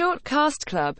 Shortcast Club.